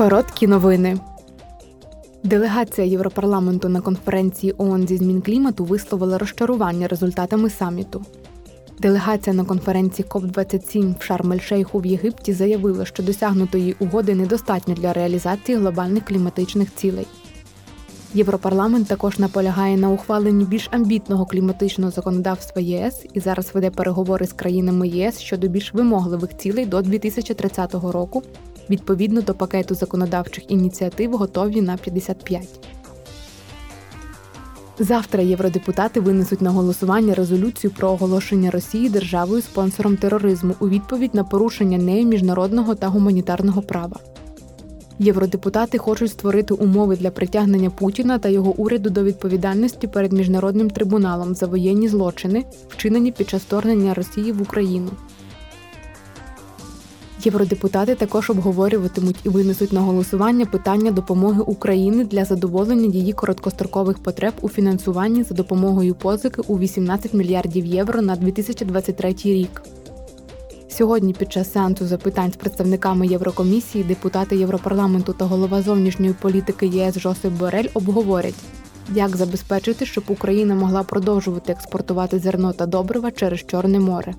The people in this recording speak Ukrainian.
Короткі новини. Делегація Європарламенту на конференції ООН зі змін клімату висловила розчарування результатами саміту. Делегація на конференції КОП-27 в Шарм-ель-Шейху в Єгипті заявила, що досягнутої угоди недостатньо для реалізації глобальних кліматичних цілей. Європарламент також наполягає на ухваленні більш амбітного кліматичного законодавства ЄС і зараз веде переговори з країнами ЄС щодо більш вимогливих цілей до 2030 року, відповідно до пакету законодавчих ініціатив, готові на 55. Завтра євродепутати винесуть на голосування резолюцію про оголошення Росії державою спонсором тероризму у відповідь на порушення нею міжнародного та гуманітарного права. Євродепутати хочуть створити умови для притягнення Путіна та його уряду до відповідальності перед міжнародним трибуналом за воєнні злочини, вчинені під час вторгнення Росії в Україну. Євродепутати також обговорюватимуть і винесуть на голосування питання допомоги України для задоволення її короткострокових потреб у фінансуванні за допомогою позики у 18 мільярдів євро на 2023 рік. Сьогодні під час сеансу запитань з представниками Єврокомісії, депутати Європарламенту та голова зовнішньої політики ЄС Жосип Борель обговорять, як забезпечити, щоб Україна могла продовжувати експортувати зерно та добрива через Чорне море.